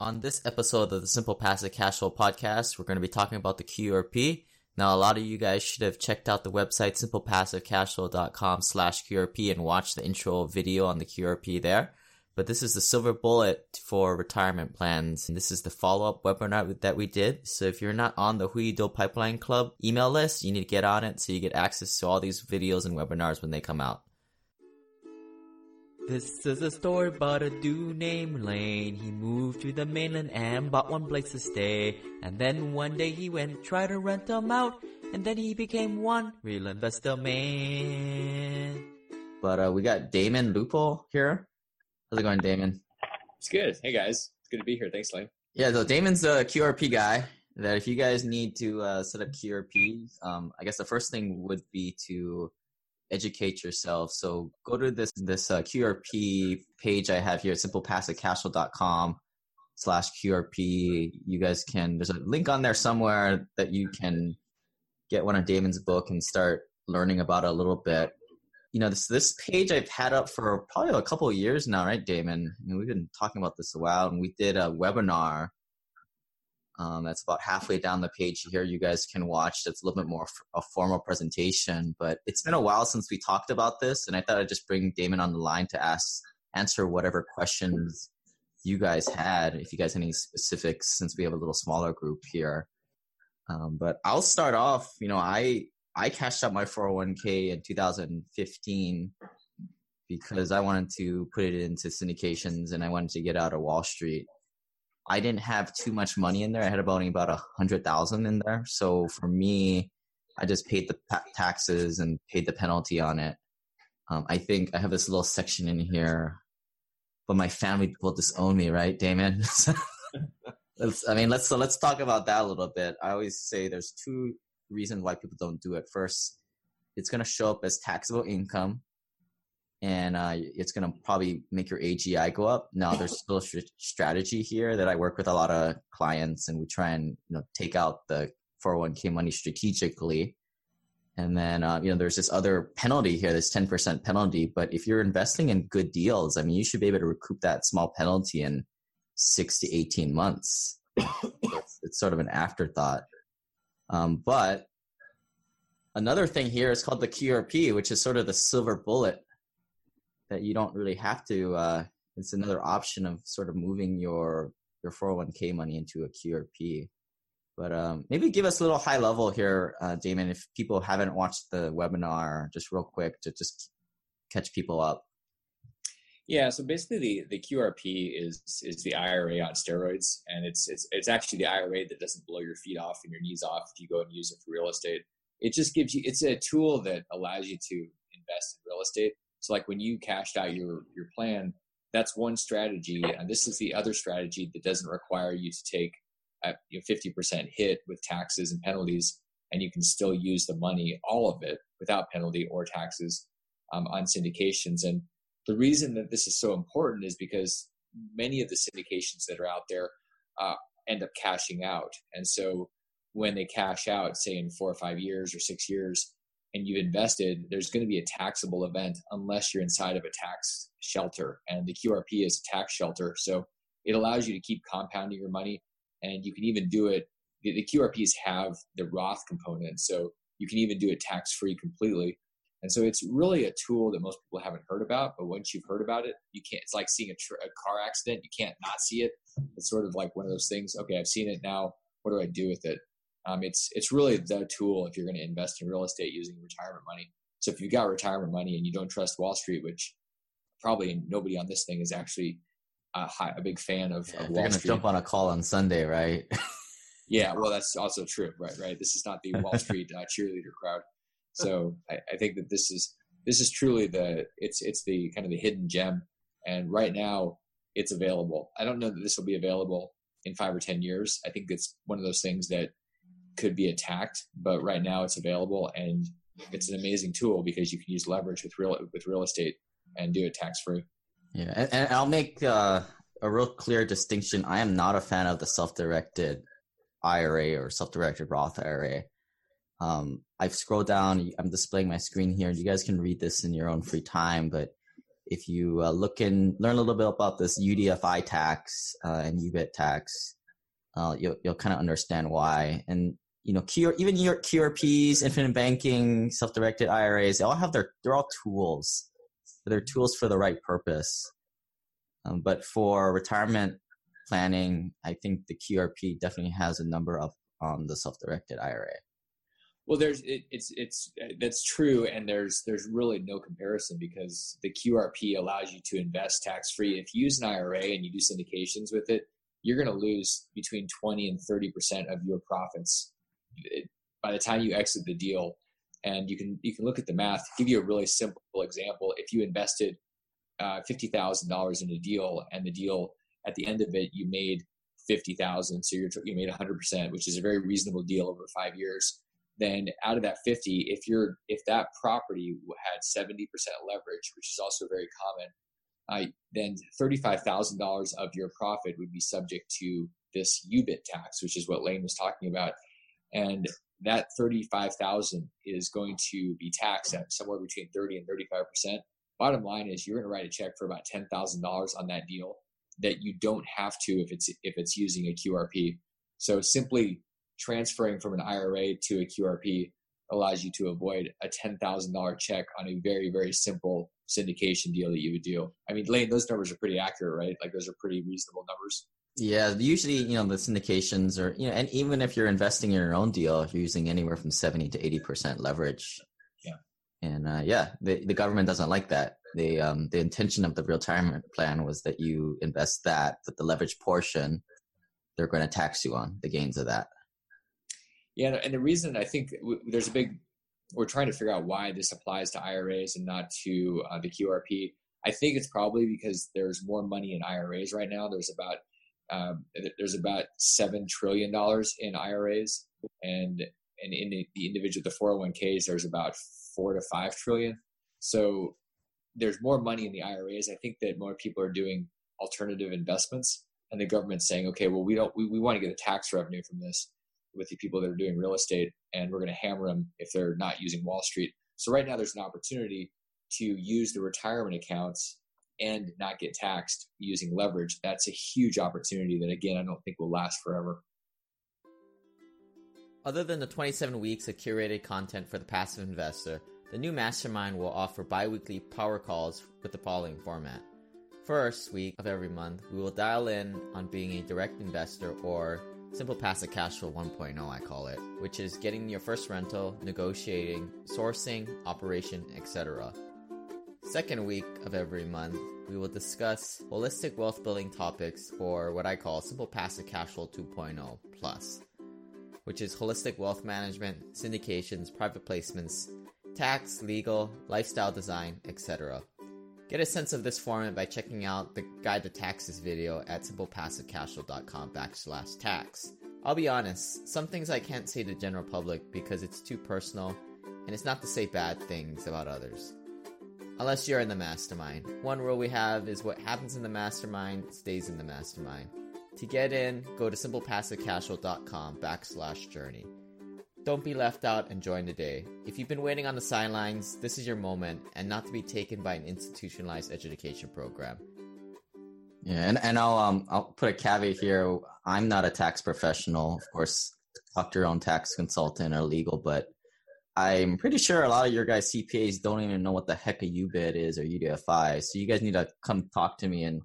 On this episode of the Simple Passive Cash Flow podcast, we're going to be talking about the QRP. Now, a lot of you guys should have checked out the website simplepassivecashflow.com slash QRP and watched the intro video on the QRP there. But this is the silver bullet for retirement plans. And this is the follow-up webinar that we did. So if you're not on the Hui Deal Pipeline Club email list, you need to get on it so you get access to all these videos and webinars when they come out. This is a story about a dude named Lane. He moved to the mainland and bought one place to stay. And then one day he went try to rent them out. And then he became one real investor man. But uh, we got Damion Lupo here. How's it going, Damion? It's good. Hey guys, it's good to be here. Thanks, Lane. Yeah, so Damion's a QRP guy. That if you guys need to uh, set up QRPs, um, I guess the first thing would be to educate yourself. So go to this this uh, QRP page I have here, simplepassivecashflow.com slash QRP. You guys can there's a link on there somewhere that you can get one of Damion's book and start learning about it a little bit. You know, this this page I've had up for probably a couple of years now, right, Damion? I mean, we've been talking about this a while, and we did a webinar um, that's about halfway down the page here. You guys can watch. That's a little bit more f- a formal presentation, but it's been a while since we talked about this, and I thought I'd just bring Damion on the line to ask, answer whatever questions you guys had. If you guys have any specifics, since we have a little smaller group here. Um, but I'll start off. You know, I I cashed out my 401k in 2015 because I wanted to put it into syndications and I wanted to get out of Wall Street. I didn't have too much money in there. I had about only about a hundred thousand in there. So for me, I just paid the taxes and paid the penalty on it. Um, I think I have this little section in here, but my family will disown me, right, Damion? let's, I mean, let's so let's talk about that a little bit. I always say there's two reasons why people don't do it. First, it's going to show up as taxable income, and uh, it's going to probably make your AGI go up. Now, there's still a strategy here that I work with a lot of clients, and we try and you know take out the 401k money strategically. And then uh, you know there's this other penalty here, this 10% penalty. But if you're investing in good deals, I mean, you should be able to recoup that small penalty in six to 18 months. it's, it's sort of an afterthought. Um, but another thing here is called the QRP, which is sort of the silver bullet that you don't really have to. Uh, it's another option of sort of moving your your 401k money into a QRP. But um, maybe give us a little high level here, uh, Damion, if people haven't watched the webinar, just real quick to just catch people up. Yeah, so basically the, the QRP is is the IRA on steroids, and it's it's it's actually the IRA that doesn't blow your feet off and your knees off if you go and use it for real estate. It just gives you it's a tool that allows you to invest in real estate so like when you cashed out your your plan, that's one strategy, and this is the other strategy that doesn't require you to take a you know, 50% hit with taxes and penalties, and you can still use the money, all of it, without penalty or taxes um, on syndications. And the reason that this is so important is because many of the syndications that are out there uh, end up cashing out, and so when they cash out, say in four or five years or six years, and you've invested, there's going to be a taxable event unless you're inside of a tax shelter. And the QRP is a tax shelter. So it allows you to keep compounding your money. And you can even do it. The, QRPs have the Roth component. So you can even do it tax free completely. And so it's really a tool that most people haven't heard about. But once you've heard about it, you can't, it's like seeing a, tr- a car accident. You can't not see it. It's sort of like one of those things. Okay, I've seen it now. What do I do with it? Um, it's it's really the tool if you're going to invest in real estate using retirement money. So if you've got retirement money and you don't trust Wall Street, which probably nobody on this thing is actually a, high, a big fan of, yeah, of Wall Street. jump on a call on Sunday, right? yeah, well, that's also true, right? Right. This is not the Wall Street uh, cheerleader crowd. So I, I think that this is this is truly the it's it's the kind of the hidden gem, and right now it's available. I don't know that this will be available in five or ten years. I think it's one of those things that could be attacked, but right now it's available and it's an amazing tool because you can use leverage with real with real estate and do it tax free. Yeah, and, and, I'll make uh, a real clear distinction. I am not a fan of the self directed IRA or self directed Roth IRA. Um, I've scrolled down. I'm displaying my screen here. And you guys can read this in your own free time, but if you uh, look and learn a little bit about this UDFI tax uh, and UBIT tax, uh, you'll you'll kind of understand why. And you know, Q, even your QRPs, infinite banking, self-directed IRAs, they all have their they're all tools. They're tools for the right purpose. Um, but for retirement planning, I think the QRP definitely has a number of on the self-directed IRA. Well, there's it, it's it's that's true, and there's there's really no comparison because the QRP allows you to invest tax free. If you use an IRA and you do syndications with it, you're going to lose between twenty and thirty percent of your profits by the time you exit the deal. And you can you can look at the math. Give you a really simple example. If you invested uh, fifty thousand dollars in a deal, and the deal at the end of it you made fifty thousand, so you're you made hundred percent, which is a very reasonable deal over five years then out of that 50 if you're if that property had 70% leverage which is also very common uh, then $35000 of your profit would be subject to this ubit tax which is what lane was talking about and that 35000 is going to be taxed at somewhere between 30 and 35% bottom line is you're going to write a check for about $10000 on that deal that you don't have to if it's if it's using a qrp so simply transferring from an IRA to a QRP allows you to avoid a $10,000 check on a very, very simple syndication deal that you would do. I mean, Lane, those numbers are pretty accurate, right? Like those are pretty reasonable numbers. Yeah, usually, you know, the syndications are, you know, and even if you're investing in your own deal, you're using anywhere from 70 to 80% leverage. Yeah. And uh, yeah, the, the government doesn't like that. The, um, the intention of the retirement plan was that you invest that, but the leverage portion, they're going to tax you on the gains of that. Yeah, and the reason I think there's a big, we're trying to figure out why this applies to IRAs and not to uh, the QRP. I think it's probably because there's more money in IRAs right now. There's about um, there's about seven trillion dollars in IRAs, and and in the individual the 401ks there's about four to five trillion. So there's more money in the IRAs. I think that more people are doing alternative investments, and the government's saying, okay, well we don't we, we want to get a tax revenue from this with the people that are doing real estate, and we're going to hammer them if they're not using Wall Street. So right now, there's an opportunity to use the retirement accounts and not get taxed using leverage. That's a huge opportunity that, again, I don't think will last forever. Other than the 27 weeks of curated content for the passive investor, the new mastermind will offer bi weekly power calls with the following format. First week of every month, we will dial in on being a direct investor or Simple Passive Cash Flow 1.0, I call it, which is getting your first rental, negotiating, sourcing, operation, etc. Second week of every month, we will discuss holistic wealth building topics for what I call Simple Passive Cash Flow 2.0 Plus, which is holistic wealth management, syndications, private placements, tax, legal, lifestyle design, etc. Get a sense of this format by checking out the Guide to Taxes video at simplepassivecashflow.com backslash tax. I'll be honest, some things I can't say to the general public because it's too personal, and it's not to say bad things about others. Unless you're in the mastermind. One rule we have is what happens in the mastermind stays in the mastermind. To get in, go to simplepassivecashflow.com backslash journey. Don't be left out and join today. If you've been waiting on the sidelines, this is your moment and not to be taken by an institutionalized education program. Yeah, and, and I'll um I'll put a caveat here. I'm not a tax professional. Of course, talk to your own tax consultant or legal, but I'm pretty sure a lot of your guys CPAs don't even know what the heck a UBIT is or UDFI. So you guys need to come talk to me and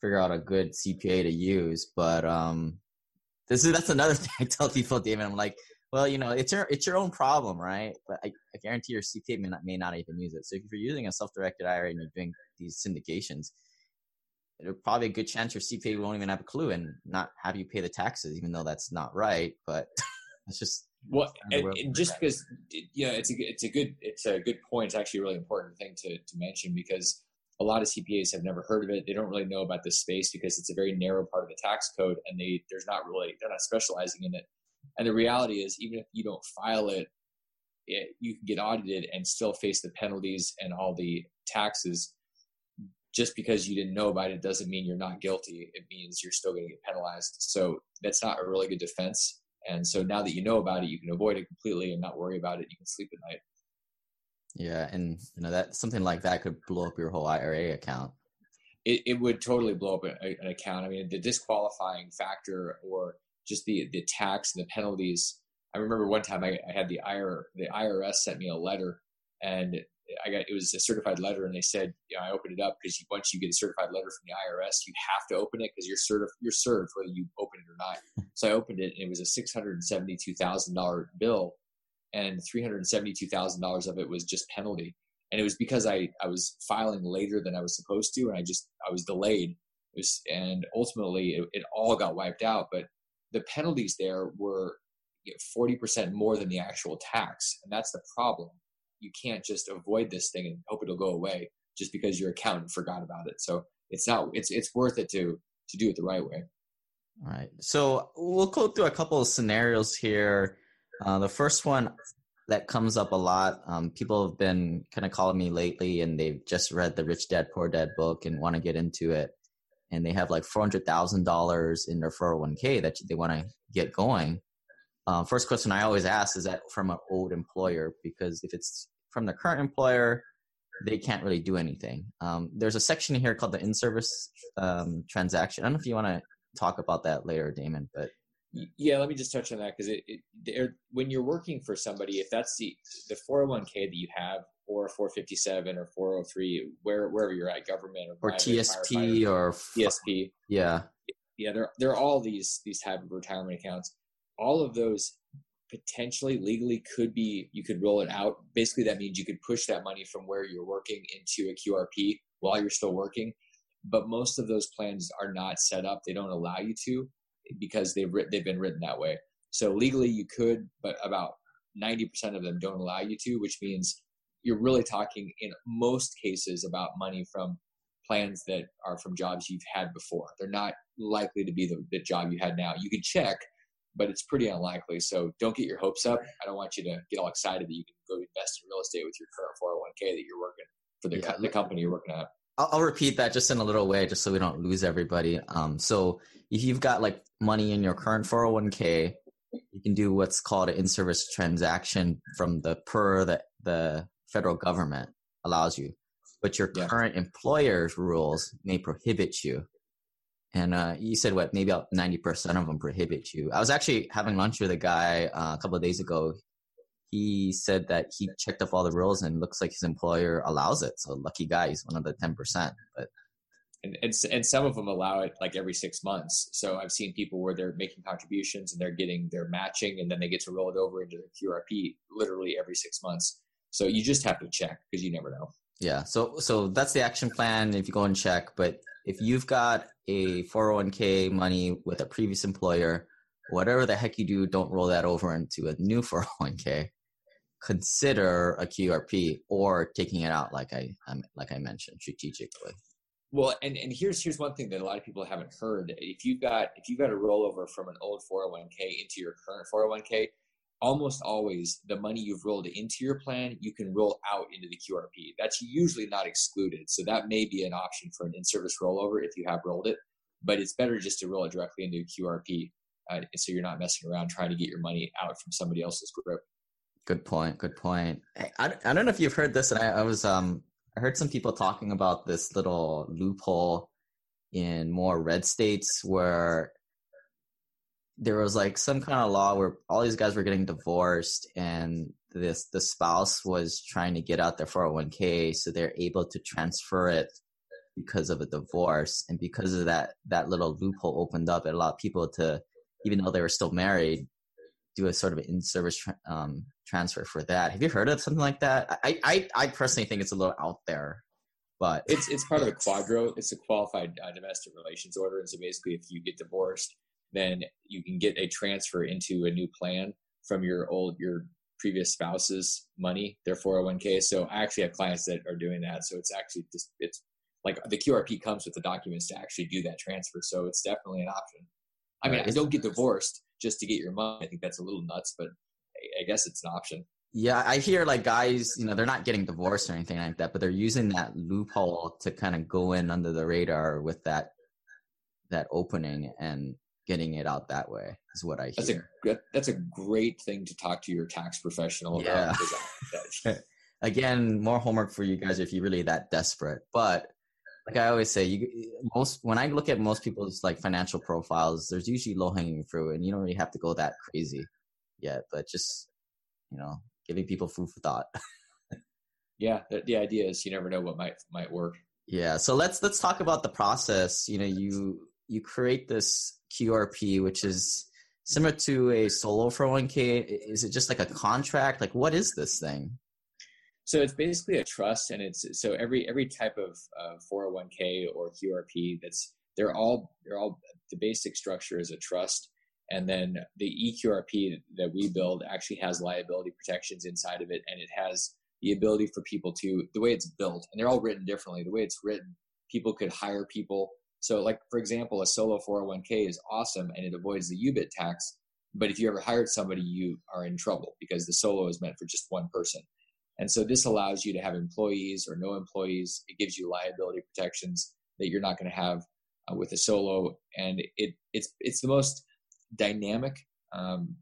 figure out a good CPA to use. But um, this is that's another thing I tell people, David. I'm like, well, you know, it's your it's your own problem, right? But I, I guarantee your CPA may not may not even use it. So if you're using a self-directed IRA and you're doing these syndications, there's probably a good chance your CPA won't even have a clue and not have you pay the taxes, even though that's not right. But it's just well, and, and just because you know, it's a it's a good it's a good point. It's actually a really important thing to to mention because a lot of CPAs have never heard of it. They don't really know about this space because it's a very narrow part of the tax code, and they there's not really they're not specializing in it. And the reality is, even if you don't file it, it, you can get audited and still face the penalties and all the taxes. Just because you didn't know about it doesn't mean you're not guilty. It means you're still going to get penalized. So that's not a really good defense. And so now that you know about it, you can avoid it completely and not worry about it. You can sleep at night. Yeah, and you know that something like that could blow up your whole IRA account. It, it would totally blow up a, an account. I mean, the disqualifying factor or just the the tax and the penalties. I remember one time I, I had the IR the IRS sent me a letter, and I got it was a certified letter, and they said, you know, I opened it up because once you get a certified letter from the IRS, you have to open it because you're certif- you're served whether you open it or not. so I opened it, and it was a six hundred and seventy two thousand dollar bill, and three hundred and seventy two thousand dollars of it was just penalty, and it was because I I was filing later than I was supposed to, and I just I was delayed. It was, and ultimately, it, it all got wiped out, but the penalties there were forty percent more than the actual tax, and that's the problem. You can't just avoid this thing and hope it'll go away just because your accountant forgot about it. So it's not it's it's worth it to to do it the right way. All right. So we'll go through a couple of scenarios here. Uh, the first one that comes up a lot. Um, people have been kind of calling me lately, and they've just read the Rich Dad Poor Dad book and want to get into it. And they have like four hundred thousand dollars in their four hundred one k that they want to get going. Uh, first question I always ask is that from an old employer because if it's from the current employer, they can't really do anything. Um, there's a section here called the in-service um, transaction. I don't know if you want to talk about that later, Damion, but yeah, let me just touch on that because it, it when you're working for somebody, if that's the the 401k that you have or 457 or 403, where wherever you're at, government or, or TSP or TSP, yeah, yeah, there there are all these these type of retirement accounts. All of those potentially legally could be you could roll it out. Basically, that means you could push that money from where you're working into a QRP while you're still working. But most of those plans are not set up; they don't allow you to because they've written, they've been written that way. So legally you could, but about 90% of them don't allow you to, which means you're really talking in most cases about money from plans that are from jobs you've had before. They're not likely to be the, the job you had now. You can check, but it's pretty unlikely. So don't get your hopes up. I don't want you to get all excited that you can go invest in real estate with your current 401k that you're working for the, yeah. the company you're working at. I'll, I'll, repeat that just in a little way, just so we don't lose everybody. Um, so if you've got like money in your current 401k, you can do what's called an in-service transaction from the per that the federal government allows you, but your yeah. current employer's rules may prohibit you. And uh, you said what? Maybe about ninety percent of them prohibit you. I was actually having lunch with a guy uh, a couple of days ago he said that he checked off all the rules and looks like his employer allows it. So lucky guy, he's one of the ten percent. But and, and and some of them allow it like every six months. So I've seen people where they're making contributions and they're getting their matching, and then they get to roll it over into the QRP literally every six months. So you just have to check because you never know. Yeah. So so that's the action plan if you go and check. But if you've got a 401k money with a previous employer, whatever the heck you do, don't roll that over into a new 401k consider a QRP or taking it out like I um, like I mentioned strategically. Well, and, and here's here's one thing that a lot of people haven't heard. If you've got if you've got a rollover from an old 401k into your current 401k, almost always the money you've rolled into your plan, you can roll out into the QRP. That's usually not excluded. So that may be an option for an in-service rollover if you have rolled it, but it's better just to roll it directly into a QRP. Uh, so you're not messing around trying to get your money out from somebody else's group. Good point. Good point. I, I don't know if you've heard this, and I, I was um I heard some people talking about this little loophole in more red states where there was like some kind of law where all these guys were getting divorced and this the spouse was trying to get out their 401k so they're able to transfer it because of a divorce and because of that that little loophole opened up it allowed people to even though they were still married do a sort of in-service tra- um, transfer for that. Have you heard of something like that? I, I, I personally think it's a little out there, but it's it's part of a QDRO It's a qualified uh, domestic relations order, and so basically, if you get divorced, then you can get a transfer into a new plan from your old your previous spouse's money, their 401k. So I actually have clients that are doing that. So it's actually just it's like the QRP comes with the documents to actually do that transfer. So it's definitely an option. I mean, I don't get divorced just to get your money. I think that's a little nuts, but I guess it's an option. Yeah, I hear like guys, you know, they're not getting divorced or anything like that, but they're using that loophole to kind of go in under the radar with that that opening and getting it out that way is what I hear. That's a that's a great thing to talk to your tax professional yeah. about. again, more homework for you guys if you're really that desperate. But like I always say, you most when I look at most people's like financial profiles, there's usually low hanging fruit, and you don't really have to go that crazy yet. But just you know, giving people food for thought. yeah, the, the idea is you never know what might might work. Yeah, so let's let's talk about the process. You know, you you create this QRP, which is similar to a solo 401k. Is it just like a contract? Like, what is this thing? So it's basically a trust, and it's so every every type of uh, 401k or QRP that's they're all they're all the basic structure is a trust, and then the EQRP that we build actually has liability protections inside of it, and it has the ability for people to the way it's built, and they're all written differently. The way it's written, people could hire people. So, like for example, a solo 401k is awesome, and it avoids the UBIT tax. But if you ever hired somebody, you are in trouble because the solo is meant for just one person. And so this allows you to have employees or no employees. It gives you liability protections that you're not going to have uh, with a solo, and it it's it's the most dynamic um,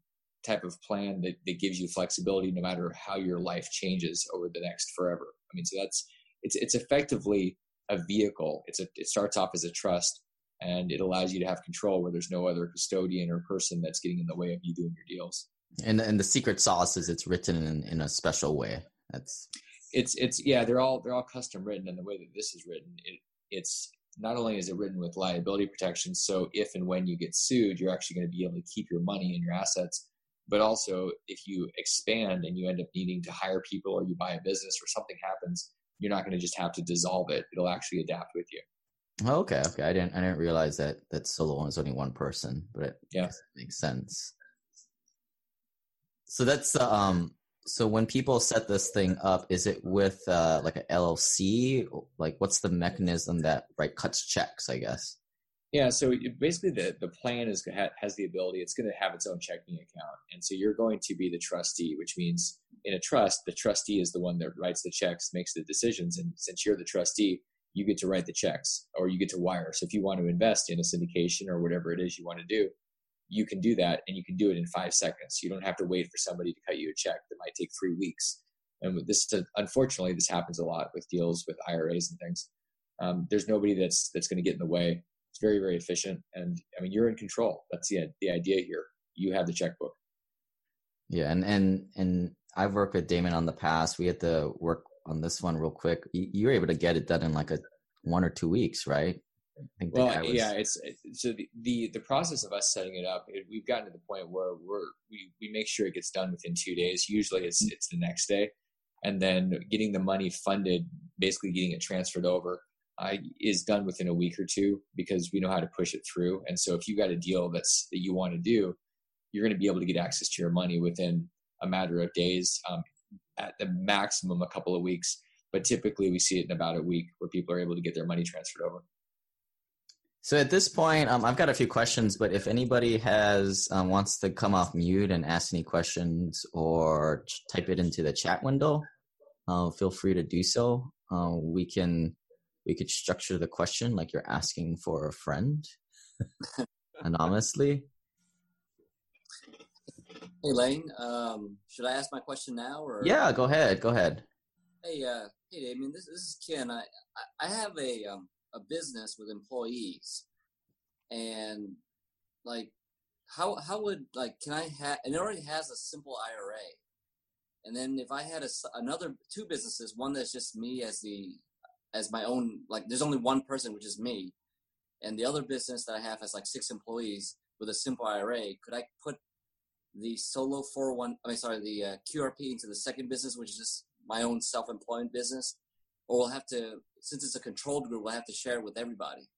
type of plan that, that gives you flexibility no matter how your life changes over the next forever. I mean, so that's it's it's effectively a vehicle. It's a it starts off as a trust, and it allows you to have control where there's no other custodian or person that's getting in the way of you doing your deals. And and the secret sauce is it's written in in a special way. That's it's it's yeah they're all they're all custom written and the way that this is written it it's not only is it written with liability protection so if and when you get sued you're actually going to be able to keep your money and your assets but also if you expand and you end up needing to hire people or you buy a business or something happens you're not going to just have to dissolve it. It'll actually adapt with you. Okay okay. I didn't i didn't realize that that solo is only one person but it yeah. makes sense. So that's um so when people set this thing up is it with uh, like an llc like what's the mechanism that right cuts checks i guess yeah so basically the, the plan is has the ability it's going to have its own checking account and so you're going to be the trustee which means in a trust the trustee is the one that writes the checks makes the decisions and since you're the trustee you get to write the checks or you get to wire so if you want to invest in a syndication or whatever it is you want to do you can do that and you can do it in five seconds. You don't have to wait for somebody to cut you a check that might take three weeks. And this, unfortunately, this happens a lot with deals with IRAs and things. Um, there's nobody that's that's going to get in the way. It's very very efficient, and I mean you're in control. That's the the idea here. You have the checkbook. Yeah, and and and I've worked with Damon on the past. We had to work on this one real quick. You, were able to get it done in like a one or two weeks, right? well, was... yeah, it's so the, the, the process of us setting it up. It, we've gotten to the point where we're we we make sure it gets done within two days. Usually, it's mm. it's the next day, and then getting the money funded, basically getting it transferred over, uh, is done within a week or two because we know how to push it through. And so, if you got a deal that's that you want to do, you're going to be able to get access to your money within a matter of days, um, at the maximum a couple of weeks. But typically, we see it in about a week where people are able to get their money transferred over. So at this point, um, I've got a few questions, but if anybody has um, wants to come off mute and ask any questions or type it into the chat window, uh, feel free to do so. Uh, we can we could structure the question like you're asking for a friend anonymously. Hey Lane, um, should I ask my question now or? Yeah, go ahead. Go ahead. Hey, uh, hey, Damion. This, this is Ken. I I have a um, a business with employees and like how how would like can i have and it already has a simple ira and then if i had a, another two businesses one that's just me as the as my own like there's only one person which is me. And the other business that i have has like six employees with a simple ira could i put the solo 401 i mean sorry the uh, qrp into the second business which is just my own self-employment business? Or we'll have to since it's a controlled group we'll have to share it with everybody.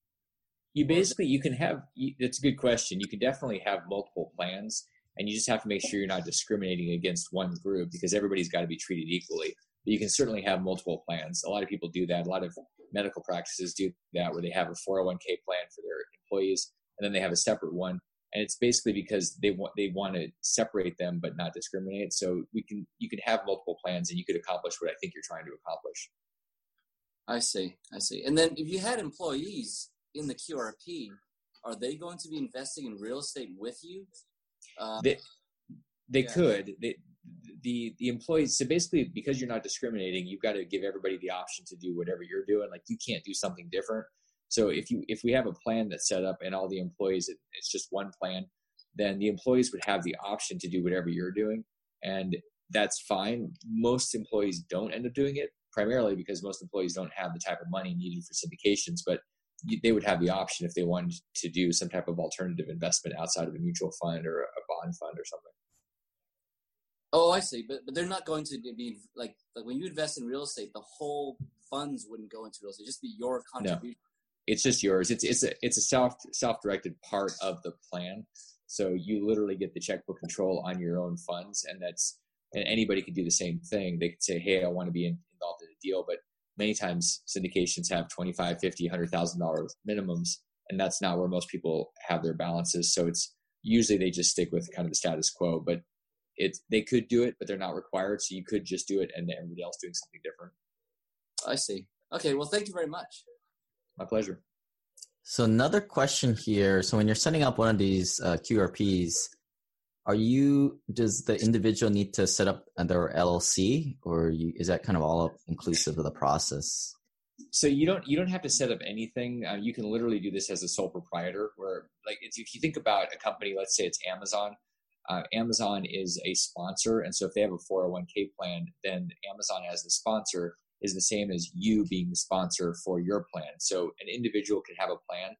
You basically you can have that's a good question. You can definitely have multiple plans and you just have to make sure you're not discriminating against one group because everybody's got to be treated equally but you can certainly have multiple plans a lot of people do that a lot of medical practices do that where they have a 401k plan for their employees and then they have a separate one and it's basically because they want they want to separate them but not discriminate so we can you can have multiple plans and you could accomplish what i think you're trying to accomplish I see. I see. And then if you had employees in the QRP, are they going to be investing in real estate with you? Uh, they they yeah. could. They, the the employees so basically because you're not discriminating you've got to give everybody the option to do whatever you're doing like you can't do something different. So if you if we have a plan that's set up and all the employees it's just one plan then the employees would have the option to do whatever you're doing and that's fine. Most employees don't end up doing it primarily because most employees don't have the type of money needed for syndications but they would have the option if they wanted to do some type of alternative investment outside of a mutual fund or a bond fund or something Oh, I see. But but they're not going to be like like when you invest in real estate, the whole funds wouldn't go into real estate. Just be your contribution. No. It's just yours. It's it's a it's a self self directed part of the plan. So you literally get the checkbook control on your own funds, and that's and anybody can do the same thing. They could say, "Hey, I want to be in, involved in a deal," but many times syndications have 25 50 100000 dollars minimums and that's not where most people have their balances so it's usually they just stick with kind of the status quo but it's they could do it, but they're not required. So you could just do it, and everybody else doing something different. I see. Okay, well, thank you very much. My pleasure. So another question here. So when you're setting up one of these uh, QRPs, are you does the individual need to set up their LLC, or you, is that kind of all inclusive of the process? So you don't you don't have to set up anything. Uh, you can literally do this as a sole proprietor. Where like if you think about a company, let's say it's Amazon, uh, Amazon is a sponsor, and so if they have a 401k plan, then Amazon as the sponsor is the same as you being the sponsor for your plan. So an individual could have a plan.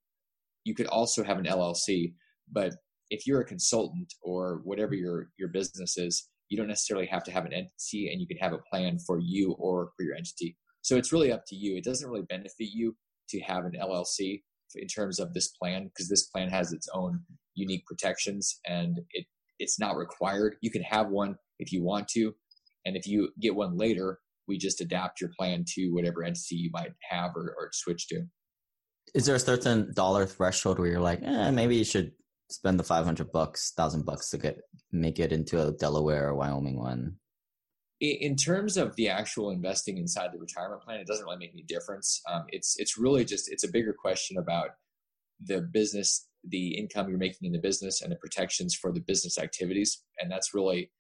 You could also have an LLC, but if you're a consultant or whatever your your business is, you don't necessarily have to have an entity, and you can have a plan for you or for your entity. So it's really up to you. It doesn't really benefit you to have an LLC in terms of this plan because this plan has its own unique protections and it it's not required. You can have one if you want to, and if you get one later, we just adapt your plan to whatever entity you might have or, or switch to. Is there a certain dollar threshold where you're like, eh, maybe you should spend the five hundred bucks, thousand bucks to get make it into a Delaware or Wyoming one? In terms of the actual investing inside the retirement plan, it doesn't really make any difference. Um, it's it's really just it's a bigger question about the business the income you're making in the business and the protections for the business activities. And that's really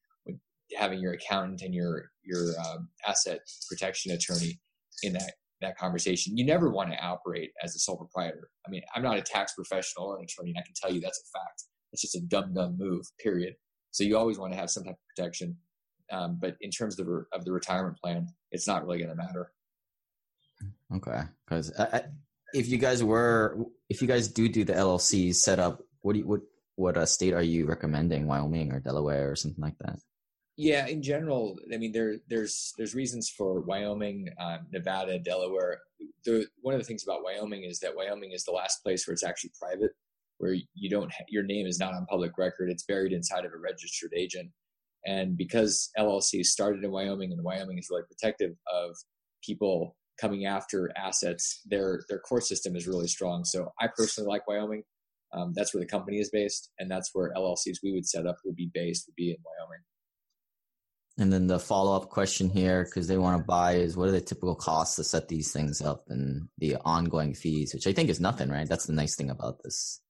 having your accountant and your your um, asset protection attorney in that that conversation. You never want to operate as a sole proprietor. I mean, I'm not a tax professional or an attorney, and I can tell you that's a fact. It's just a dumb dumb move. Period. So you always want to have some type of protection. Um, but in terms of the, of the retirement plan, it's not really going to matter. Okay, because if you guys were if you guys do do the LLC setup, what do you, what what uh, state are you recommending? Wyoming or Delaware or something like that? Yeah, in general, I mean there there's there's reasons for Wyoming, um, Nevada, Delaware. The one of the things about Wyoming is that Wyoming is the last place where it's actually private, where you don't your name is not on public record. It's buried inside of a registered agent, and because LLC started in Wyoming and Wyoming is really protective of people coming after assets, their their core system is really strong. So I personally like Wyoming. Um, that's where the company is based, and that's where LLCs we would set up would be based would be in Wyoming. And then the follow up question here, because they want to buy, is what are the typical costs to set these things up and the ongoing fees, which I think is nothing, right? That's the nice thing about this.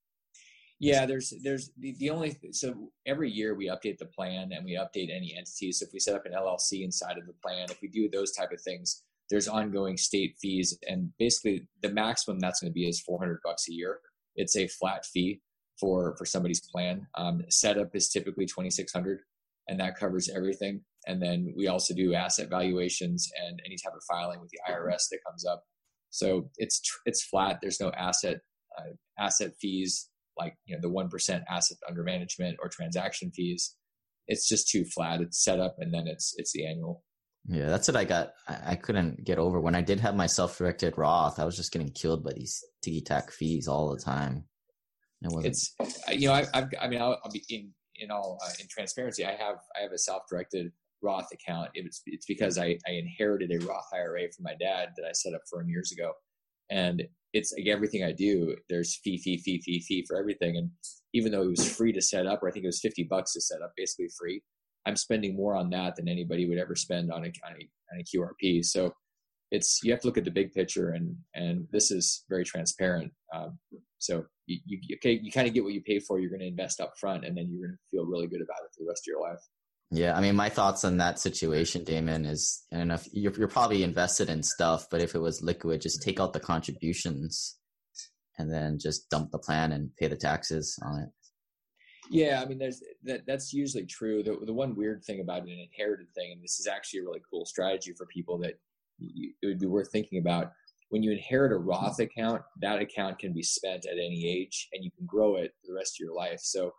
Yeah, there's there's the, the only so every year we update the plan and we update any entities. So if we set up an LLC inside of the plan, if we do those type of things, there's ongoing state fees, and basically the maximum that's going to be is 400 bucks a year. It's a flat fee for for somebody's plan. Um, setup is typically 2600, and that covers everything. And then we also do asset valuations and any type of filing with the IRS that comes up. So it's it's flat. There's no asset uh, asset fees like you know the one percent asset under management or transaction fees. It's just too flat. It's set up and then it's it's the annual. Yeah, that's what I got. I, couldn't get over when I did have my self-directed Roth. I was just getting killed by these ticky tack fees all the time. It it's you know I, I've, I mean I'll, I'll, be in in all uh, in transparency. I have I have a self-directed Roth account. It's it's because I, I inherited a Roth IRA from my dad that I set up for him years ago, and it's like everything I do. There's fee fee fee fee fee for everything, and even though it was free to set up, or I think it was fifty bucks to set up, basically free. I'm spending more on that than anybody would ever spend on a, on a, on a QRP. So it's you have to look at the big picture, and and this is very transparent. Um, so you, you okay, you kind of get what you pay for. You're going to invest up front, and then you're going to feel really good about it for the rest of your life. Yeah, I mean, my thoughts on that situation, Damion, is if you're, you're probably invested in stuff, but if it was liquid, just take out the contributions and then just dump the plan and pay the taxes on it. Yeah, I mean, there's that. That's usually true. The the one weird thing about an inherited thing, and this is actually a really cool strategy for people that you, it would be worth thinking about. When you inherit a Roth account, that account can be spent at any age, and you can grow it for the rest of your life. So,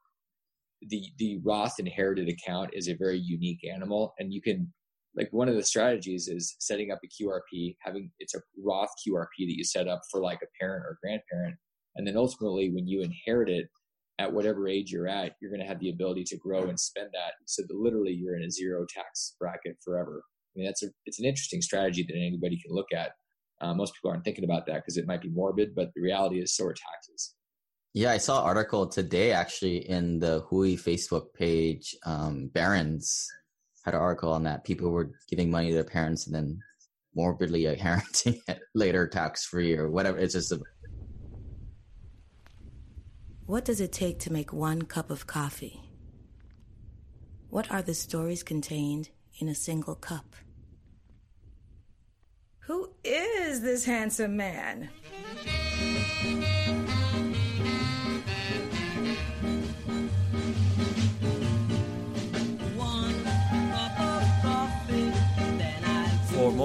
the the Roth inherited account is a very unique animal, and you can like one of the strategies is setting up a QRP, having it's a Roth QRP that you set up for like a parent or grandparent, and then ultimately when you inherit it at whatever age you're at, you're going to have the ability to grow and spend that, so that literally you're in a zero tax bracket forever. I mean, that's a it's an interesting strategy that anybody can look at. Uh, most people aren't thinking about that because it might be morbid, but the reality is so are taxes. Yeah, I saw an article today actually in the Hui Facebook page. Um, had an article on that. People were giving money to their parents and then morbidly inheriting it later tax free or whatever. It's just a. What does it take to make one cup of coffee? What are the stories contained in a single cup? Who is this handsome man?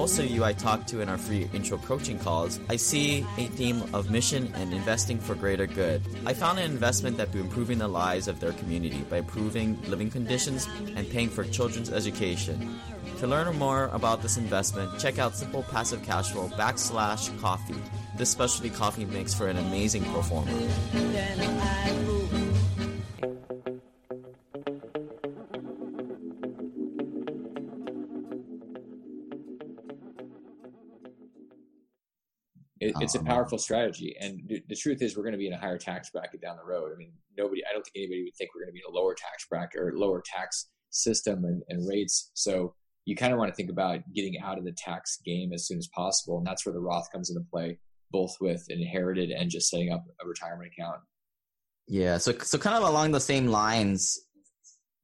Most of you I talk to in our free intro coaching calls, I see a theme of mission and investing for greater good. I found an investment that be improving the lives of their community by improving living conditions and paying for children's education. To learn more about this investment, check out Simple Passive Cashflow backslash coffee. This specialty coffee makes for an amazing performer. It's a Um, powerful strategy, and the, the truth is, we're going to be in a higher tax bracket down the road. I mean, nobody, I don't think anybody would think we're going to be in a lower tax bracket or lower tax system and, and rates. So you kind of want to think about getting out of the tax game as soon as possible, and that's where the Roth comes into play, both with inherited and just setting up a retirement account. Yeah, so so kind of along the same lines,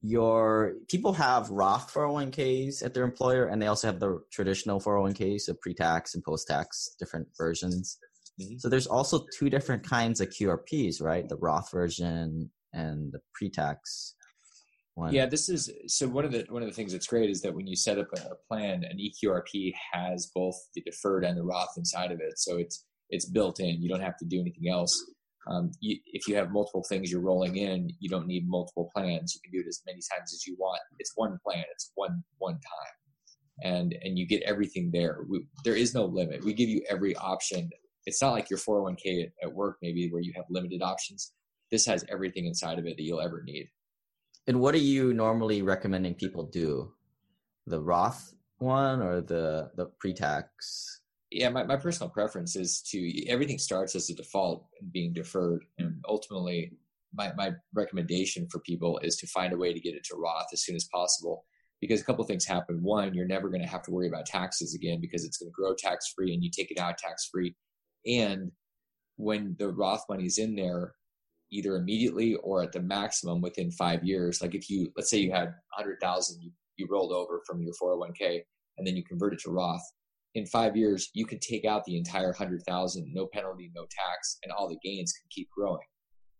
your people have Roth 401ks at their employer, and they also have the traditional 401ks, so pre-tax and post-tax, different versions. Mhm. So there's also two different kinds of QRPs, right? The Roth version and the pre-tax one. Yeah, this is so one of the one of the things that's great is that when you set up a, a plan, an EQRP has both the deferred and the Roth inside of it, so it's it's built in. You don't have to do anything else. Um, you, if you have multiple things you're rolling in, you don't need multiple plans. You can do it as many times as you want. It's one plan. It's one one time, and and you get everything there. We, there is no limit. We give you every option. It's not like your 401k at, at work maybe where you have limited options. This has everything inside of it that you'll ever need. And what are you normally recommending people do? The Roth one or the the pre-tax? Yeah my, my personal preference is to everything starts as a default and being deferred. And ultimately my, my recommendation for people is to find a way to get it to roth as soon as possible. Because a couple things happen. One you're never going to have to worry about taxes again because it's going to grow tax free and you take it out tax free and when the roth money's in there either immediately or at the maximum within five years like if you let's say you had 100000 you, you rolled over from your 401k and then you convert it to roth in five years, you can take out the entire hundred thousand, no penalty, no tax, and all the gains can keep growing.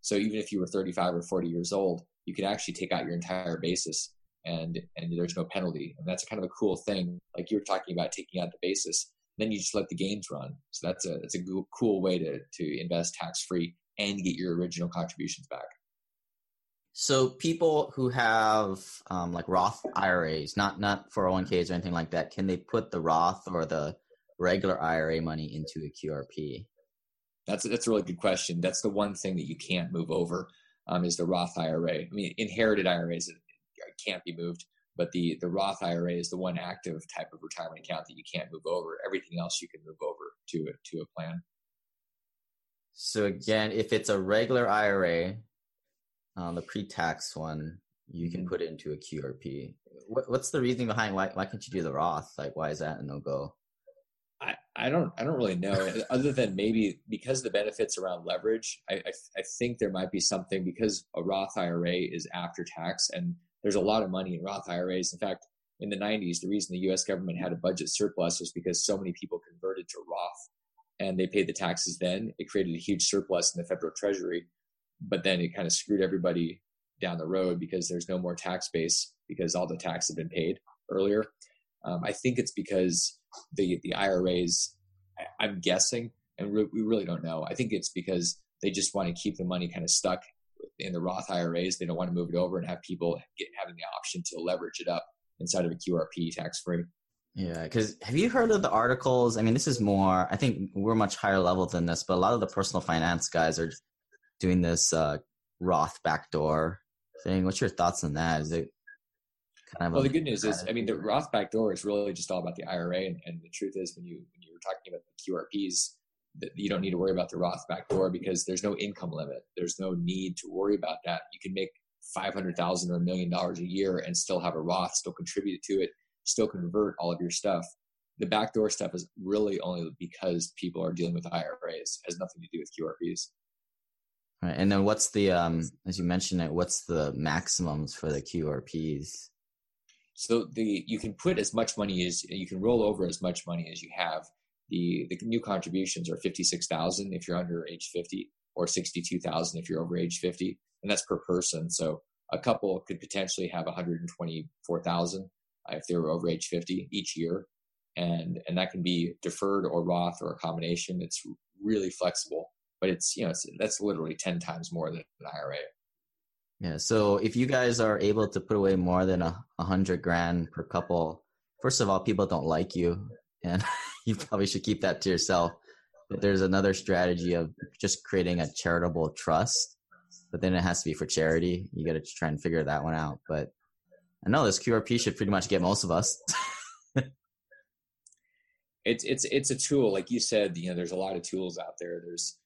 So even if you were 35 or 40 years old, you can actually take out your entire basis and and there's no penalty. And that's a kind of a cool thing. Like you were talking about taking out the basis, then you just let the gains run. So that's a that's a cool way to to invest tax free and get your original contributions back. So people who have um, like Roth IRAs, not not 401ks or anything like that, can they put the Roth or the regular IRA money into a QRP? That's that's a really good question. That's the one thing that you can't move over um, is the Roth IRA. I mean, inherited IRAs can't be moved, but the the Roth IRA is the one active type of retirement account that you can't move over. Everything else you can move over to a, to a plan. So again, if it's a regular IRA, um, the pre-tax one, you can Mhm. put it into a QRP. What, what's the reasoning behind why why can't you do the Roth? Like, why is that a no go? I, I don't I don't really know other than maybe because the benefits around leverage I, I I think there might be something because a Roth IRA is after tax and there's a lot of money in Roth IRAs. In fact, in the 90s, the reason the U.S. government had a budget surplus was because so many people converted to Roth, and they paid the taxes. Then it created a huge surplus in the federal treasury, but then it kind of screwed everybody down the road because there's no more tax base because all the tax had been paid earlier. Um, I think it's because the the IRAs. I'm guessing, and re- we really don't know. I think it's because they just want to keep the money kind of stuck in the Roth IRAs. They don't want to move it over and have people get having the option to leverage it up inside of a QRP tax free. Yeah, because have you heard of the articles? I mean, this is more. I think we're much higher level than this, but a lot of the personal finance guys are doing this uh, Roth backdoor thing. What's your thoughts on that? Is it kind of? Well, the good news is, I mean, the Roth backdoor is really just all about the IRA, and, and the truth is, when you when you were talking about the QRPs, that you don't need to worry about the Roth backdoor because there's no income limit. There's no need to worry about that. You can make five hundred thousand or a million dollars a year and still have a Roth, still contribute to it, still convert all of your stuff. The backdoor stuff is really only because people are dealing with IRAs. It has nothing to do with QRPs. And then what's the um as you mentioned it, what's the maximums for the QRPs? So the you can put as much money as you can roll over as much money as you have. The the new contributions are fifty six thousand if you're under age fifty, or sixty two thousand if you're over age fifty, and that's per person. So a couple could potentially have one hundred and twenty four thousand if they were over age fifty each year, and and that can be deferred or Roth or a combination. It's really flexible but it's you know it's, that's literally 10 times more than an ira yeah so if you guys are able to put away more than a, a hundred grand per couple first of all people don't like you and you probably should keep that to yourself. But there's another strategy of just creating a charitable trust but then it has to be for charity. You got to try and figure that one out. But i know this qrp should pretty much get most of us. It's it's it's a tool like you said you know there's a lot of tools out there. There's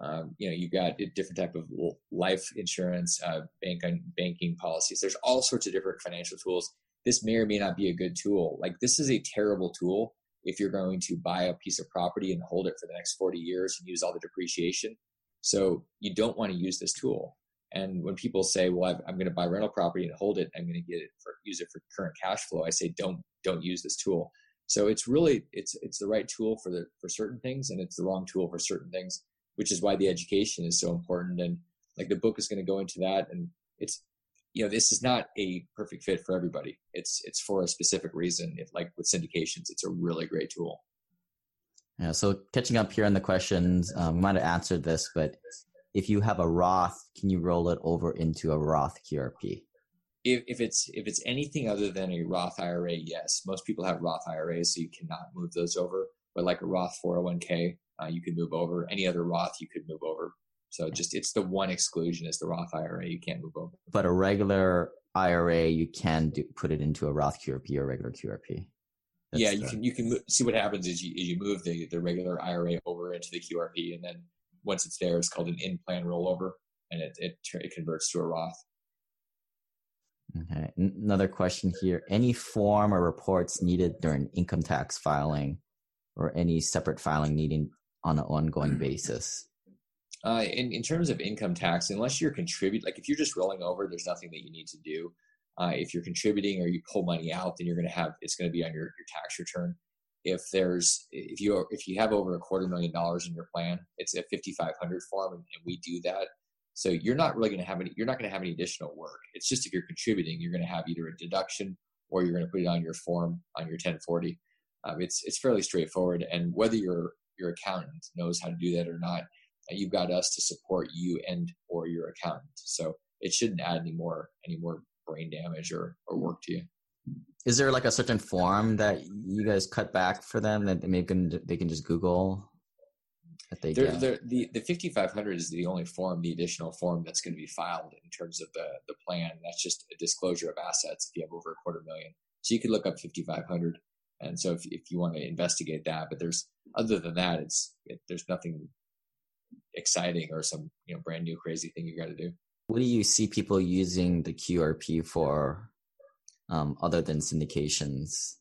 um, you know, you've got different type of life insurance, uh, bank banking policies. There's all sorts of different financial tools. This may or may not be a good tool. Like this is a terrible tool if you're going to buy a piece of property and hold it for the next 40 years and use all the depreciation. So you don't want to use this tool. And when people say, "Well, i am going to buy rental property and hold it, I'm going to get it for use it for current cash flow," I say, "Don't don't use this tool." So it's really it's it's the right tool for the for certain things, and it's the wrong tool for certain things which is why the education is so important. And like the book is going to go into that. And it's, you know, this is not a perfect fit for everybody. It's, it's for a specific reason. If like with syndications, it's a really great tool. Yeah. So catching up here on the questions, um, we might have answered this, but if you have a Roth, can you roll it over into a Roth QRP? If, if it's if it's anything other than a Roth IRA, yes. Most people have Roth IRAs, so you cannot move those over. But like a Roth 401k, uh, you could move over. Any other Roth you could move over. So just it's the one exclusion is the Roth IRA you can't move over. But a regular IRA you can do, put it into a Roth QRP or regular QRP. That's yeah, you the, can you can see what happens is you, is you move the, the regular IRA over into the QRP, and then once it's there, it's called an in plan rollover, and it, it it converts to a Roth. Okay. Another question here: Any form or reports needed during income tax filing, or any separate filing needing on an ongoing basis? Uh, in, in terms of income tax, unless you're contributing, like if you're just rolling over, there's nothing that you need to do. Uh, if you're contributing or you pull money out, then you're going to have it's going to be on your, your tax return. If there's if you if you have over a quarter million dollars in your plan, it's a 5500 form, and, and we do that. So you're not really going to have any you're not going to have any additional work. It's just if you're contributing, you're going to have either a deduction or you're going to put it on your form on your 1040. Um, it's it's fairly straightforward, and whether you're your accountant knows how to do that or not. Uh, you've got us to support you and or your accountant. So it shouldn't add any more any more brain damage or, or work to you. Is there like a certain form that you guys cut back for them that maybe can, they can just Google? That they they're, they're, the the 5500 is the only form, the additional form that's going to be filed in terms of the the plan. That's just a disclosure of assets if you have over a quarter million. So you could look up 5500 and so if, if you want to investigate that, but there's other than that, it's it, there's nothing exciting or some you know brand new crazy thing you got to do. What do you see people using the QRP for, um, other than syndications?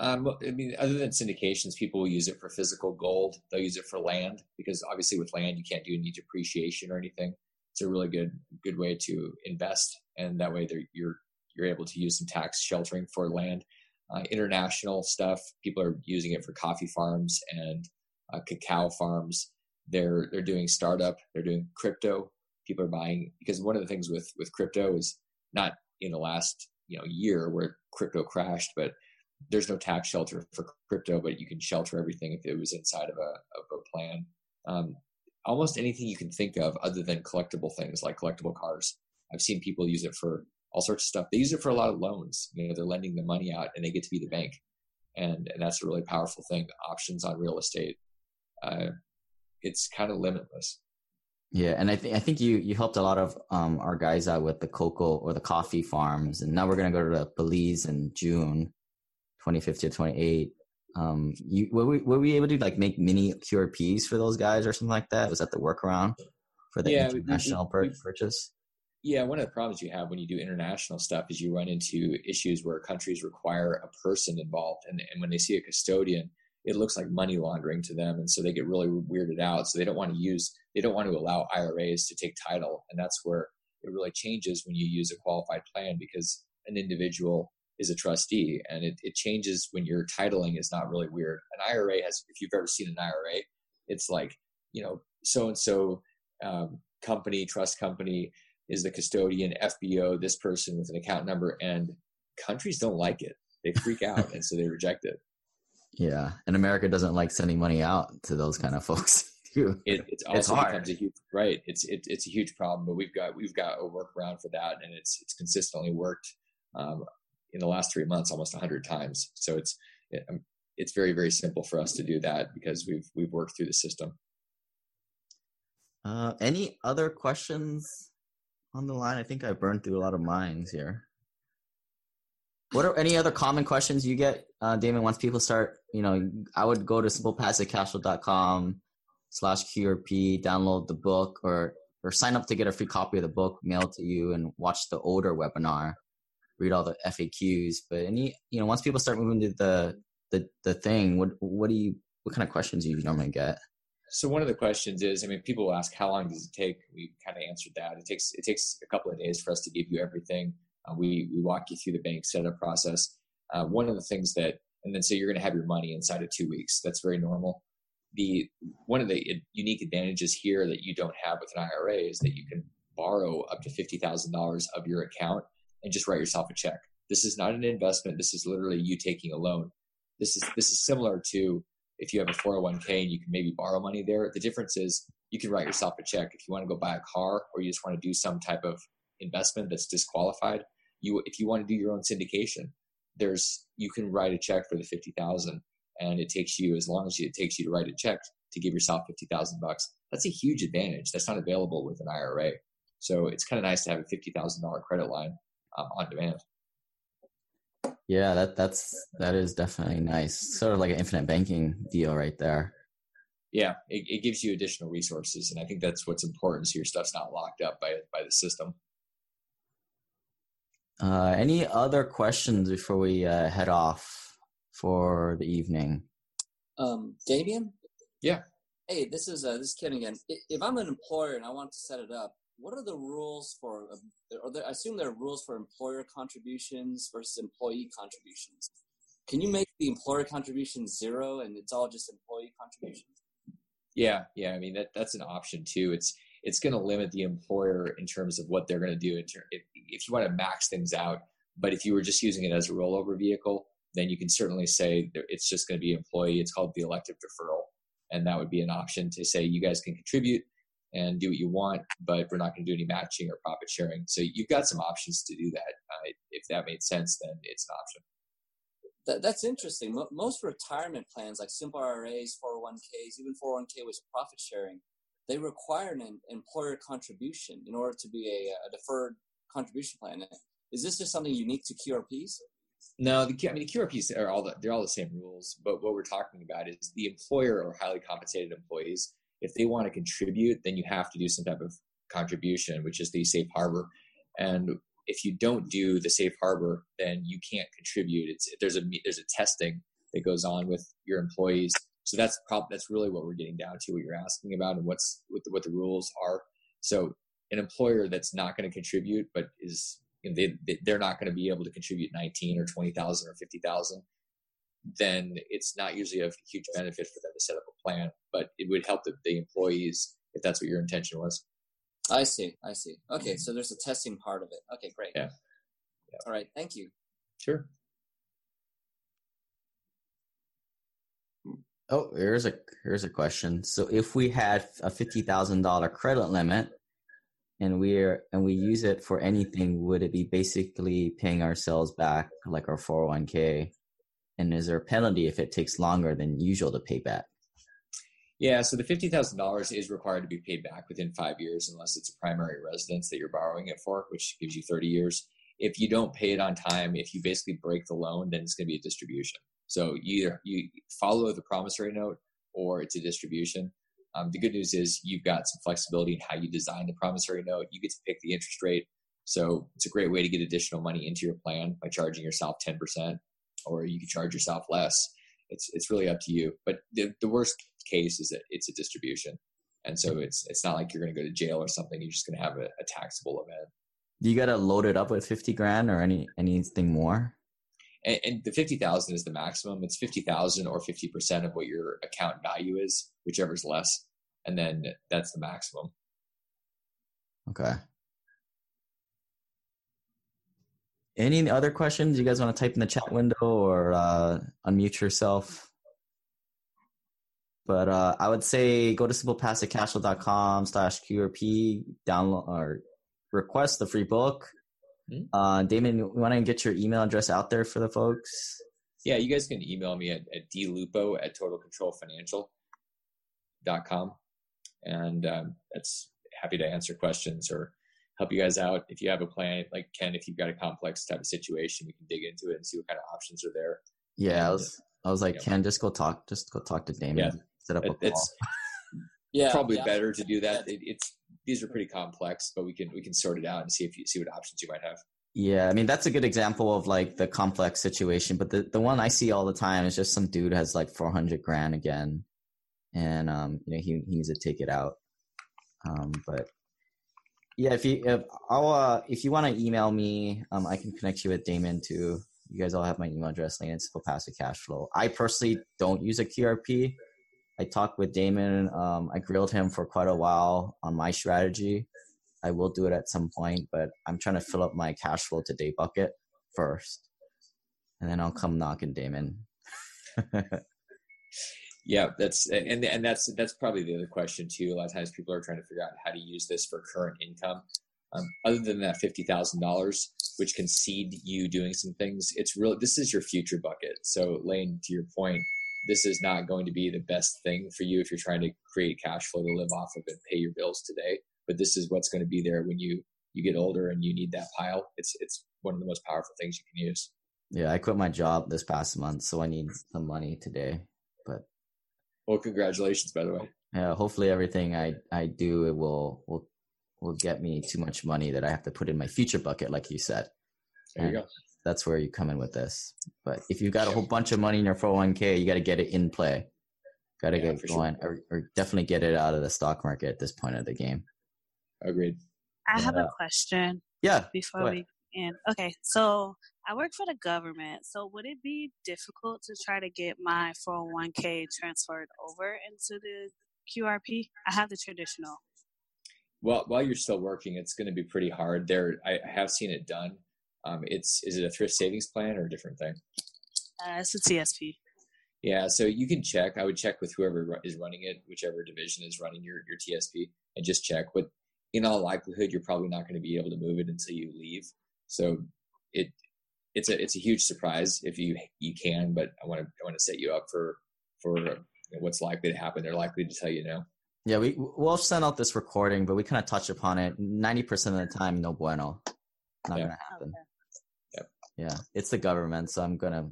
Um, I mean, other than syndications, people will use it for physical gold. They'll use it for land because obviously with land you can't do any depreciation or anything. It's a really good good way to invest, and that way you're you're able to use some tax sheltering for land. Uh, international stuff, people are using it for coffee farms and uh, cacao farms. They're they're doing startup. They're doing crypto. People are buying because one of the things with with crypto is not in the last you know year where crypto crashed, but there's no tax shelter for crypto, but you can shelter everything if it was inside of a of a plan. Um, almost anything you can think of other than collectible things like collectible cars. I've seen people use it for all sorts of stuff. They use it for a lot of loans. You know, they're lending the money out and they get to be the bank. And, and that's a really powerful thing. Options on real estate. Uh, it's kind of limitless. Yeah, and I think I think you you helped a lot of um, our guys out with the cocoa or the coffee farms, and now we're gonna go to Belize in June, 25th to 28. Um, you were we, were we able to like make mini QRPs for those guys or something like that? Was that the workaround for the yeah, international we, we, purchase? Yeah, one of the problems you have when you do international stuff is you run into issues where countries require a person involved, and, and when they see a custodian, it looks like money laundering to them, and so they get really weirded out. So they don't want to use, they don't want to allow IRAs to take title, and that's where it really changes when you use a qualified plan because an individual is a trustee, and it, it changes when your titling is not really weird. An IRA has, if you've ever seen an IRA, it's like you know so and so company, trust company is the custodian, FBO, this person with an account number, and countries don't like it. They freak out, and so they reject it. Yeah, and America doesn't like sending money out to those kind of folks. Too. It, it's also it's becomes a huge right. It's it, it's a huge problem, but we've got we've got a workaround for that, and it's it's consistently worked um, in the last three months almost hundred times. So it's it, um, it's very very simple for us to do that because we've we've worked through the system. Uh, any other questions on the line? I think I burned through a lot of minds here. What are any other common questions you get, uh, Damion? Once people start, you know, I would go to simplepassivecashflow.com slash QRP, download the book, or or sign up to get a free copy of the book mailed to you, and watch the older webinar, read all the FAQs. But any, you know, once people start moving to the the the thing, what what do you what kind of questions do you normally get? So one of the questions is, I mean, people ask how long does it take? We kind of answered that. It takes it takes a couple of days for us to give you everything. Uh, we we walk you through the bank setup process. Uh, one of the things that, and then so you're going to have your money inside of two weeks. That's very normal. The one of the unique advantages here that you don't have with an IRA is that you can borrow up to fifty thousand dollars of your account and just write yourself a check. This is not an investment. This is literally you taking a loan. This is this is similar to if you have a 401k and you can maybe borrow money there. The difference is you can write yourself a check if you want to go buy a car or you just want to do some type of investment that's disqualified. You if you want to do your own syndication, there's you can write a check for the 50,000 and it takes you as long as it takes you to write a check to give yourself 50,000 bucks. That's a huge advantage. That's not available with an IRA. So it's kind of nice to have a $50,000 credit line um, on demand. Yeah, that that's that is definitely nice. Sort of like an infinite banking deal right there. Yeah, it, it gives you additional resources, and I think that's what's important. So your stuff's not locked up by by the system. Uh, any other questions before we uh, head off for the evening? Um, Damion. Yeah. Hey, this is uh, this is Ken again. If I'm an employer and I want to set it up, what are the rules for? Uh, are there, I assume there are rules for employer contributions versus employee contributions. Can you make the employer contribution zero and it's all just employee contributions? Yeah, yeah. I mean that that's an option too. It's it's going to limit the employer in terms of what they're going to do. If, if you want to max things out, but if you were just using it as a rollover vehicle, then you can certainly say it's just going to be employee. It's called the elective deferral, and that would be an option to say you guys can contribute and do what you want, but we're not going to do any matching or profit sharing. So you've got some options to do that. Uh, if that made sense, then it's an option. That, that's interesting. Most retirement plans, like simple IRAs, 401ks, even 401k with profit sharing, they require an employer contribution in order to be a, a deferred contribution plan. Is this just something unique to QRPs? No, the, I mean the QRPs are all the, they're all the same rules. But what we're talking about is the employer or highly compensated employees if they want to contribute, then you have to do some type of contribution, which is the safe harbor. And if you don't do the safe harbor, then you can't contribute. It's there's a there's a testing that goes on with your employees. So that's probably that's really what we're getting down to. What you're asking about and what's what the, what the rules are. So an employer that's not going to contribute but is you know, they, they're not going to be able to contribute 19 or 20,000 or 50,000, then it's not usually a huge benefit for them to set up a plan, but it would help the, the employees if that's what your intention was. I see. I see. Okay, so there's a testing part of it. Okay, great. Yeah. yeah. All right. Thank you. Sure. Oh, here's a here's a question. So if we had a fifty thousand dollar credit limit, and we're and we use it for anything, would it be basically paying ourselves back like our four hundred one k? And is there a penalty if it takes longer than usual to pay back? Yeah, so the fifty thousand dollars is required to be paid back within five years, unless it's a primary residence that you're borrowing it for, which gives you thirty years. If you don't pay it on time, if you basically break the loan, then it's going to be a distribution. So either you follow the promissory note or it's a distribution. Um, the good news is you've got some flexibility in how you design the promissory note. You get to pick the interest rate. So it's a great way to get additional money into your plan by charging yourself 10%, or you can charge yourself less. It's, it's really up to you. But the, the worst case is that it's a distribution. And so it's, it's not like you're going to go to jail or something. You're just going to have a, a taxable event. Do you got to load it up with 50 grand or any anything more? and, and the 50,000 is the maximum. It's 50,000 or 50% of what your account value is, whichever's less. And then that's the maximum. Okay. Any other questions you guys want to type in the chat window or uh, unmute yourself? But uh, I would say go to simplepassivecashflow.com slash QRP, download or request the free book Hmm? Uh, Damion, you want to get your email address out there for the folks? Yeah, you guys can email me at, at dlupo at totalcontrolfinancial.com. And um, that's happy to answer questions or help you guys out. If you have a plan, like Ken, if you've got a complex type of situation, we can dig into it and see what kind of options are there. Yeah, and, I was, I was like, you know, Ken, just go talk, just go talk to Damion. Yeah. Set up a it, call. yeah, probably yeah. better to do that. It, it's these are pretty complex, but we can we can sort it out and see if you see what options you might have. Yeah, I mean that's a good example of like the complex situation. But the the one I see all the time is just some dude has like four hundred grand again, and um, you know he he needs to take it out. Um, but yeah, if you if I'll uh, if you want to email me, um, I can connect you with Damion too. You guys all have my email address, Lane Simple Passive Cash Flow. I personally don't use a QRP. I talked with Damion. Um, I grilled him for quite a while on my strategy. I will do it at some point, but I'm trying to fill up my cash flow today bucket first, and then I'll come knocking Damion. yeah, that's and and that's that's probably the other question too. A lot of times people are trying to figure out how to use this for current income. Um, other than that fifty thousand dollars, which can seed you doing some things, it's real. This is your future bucket. So, Lane, to your point, this is not going to be the best thing for you if you're trying to create cash flow to live off of and pay your bills today. But this is what's going to be there when you you get older and you need that pile. It's it's one of the most powerful things you can use. Yeah, I quit my job this past month, so I need some money today. But well, congratulations, by the way. Yeah, hopefully everything I I do it will will will get me too much money that I have to put in my future bucket, like you said. There and, you go that's where you come in with this. But if you've got a whole bunch of money in your 401k, you got to get it in play. Got to yeah, get going, sure. or, or, definitely get it out of the stock market at this point of the game. Agreed. I have a question. Yeah. Before we end, okay. So I work for the government. So would it be difficult to try to get my 401k transferred over into the QRP? I have the traditional. Well, while you're still working, it's going to be pretty hard. There, I have seen it done um, it's is it a thrift savings plan or a different thing? Uh, it's a TSP. Yeah, so you can check. I would check with whoever is running it, whichever division is running your your TSP, and just check. But in all likelihood, you're probably not going to be able to move it until you leave. So it it's a it's a huge surprise if you you can. But I want to I want to set you up for for what's likely to happen. They're likely to tell you no. Yeah, we we'll send out this recording, but we kind of touch upon it. Ninety percent of the time, no bueno. Not yeah. gonna happen. Okay. Yeah, it's the government, so I'm gonna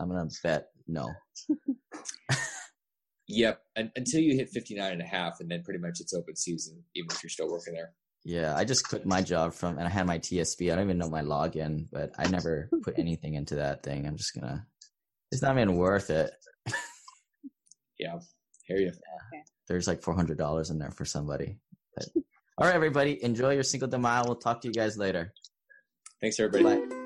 I'm gonna bet no. yep, and, until you hit 59 and a half, and then pretty much it's open season, even if you're still working there. Yeah, I just quit my job from, and I had my TSP. I don't even know my login, but I never put anything into that thing. I'm just gonna. It's not even worth it. yeah, hear you. Yeah. There's like four hundred dollars in there for somebody. But, all right, everybody, enjoy your Cinco de Mayo. We'll talk to you guys later. Thanks, everybody. Bye.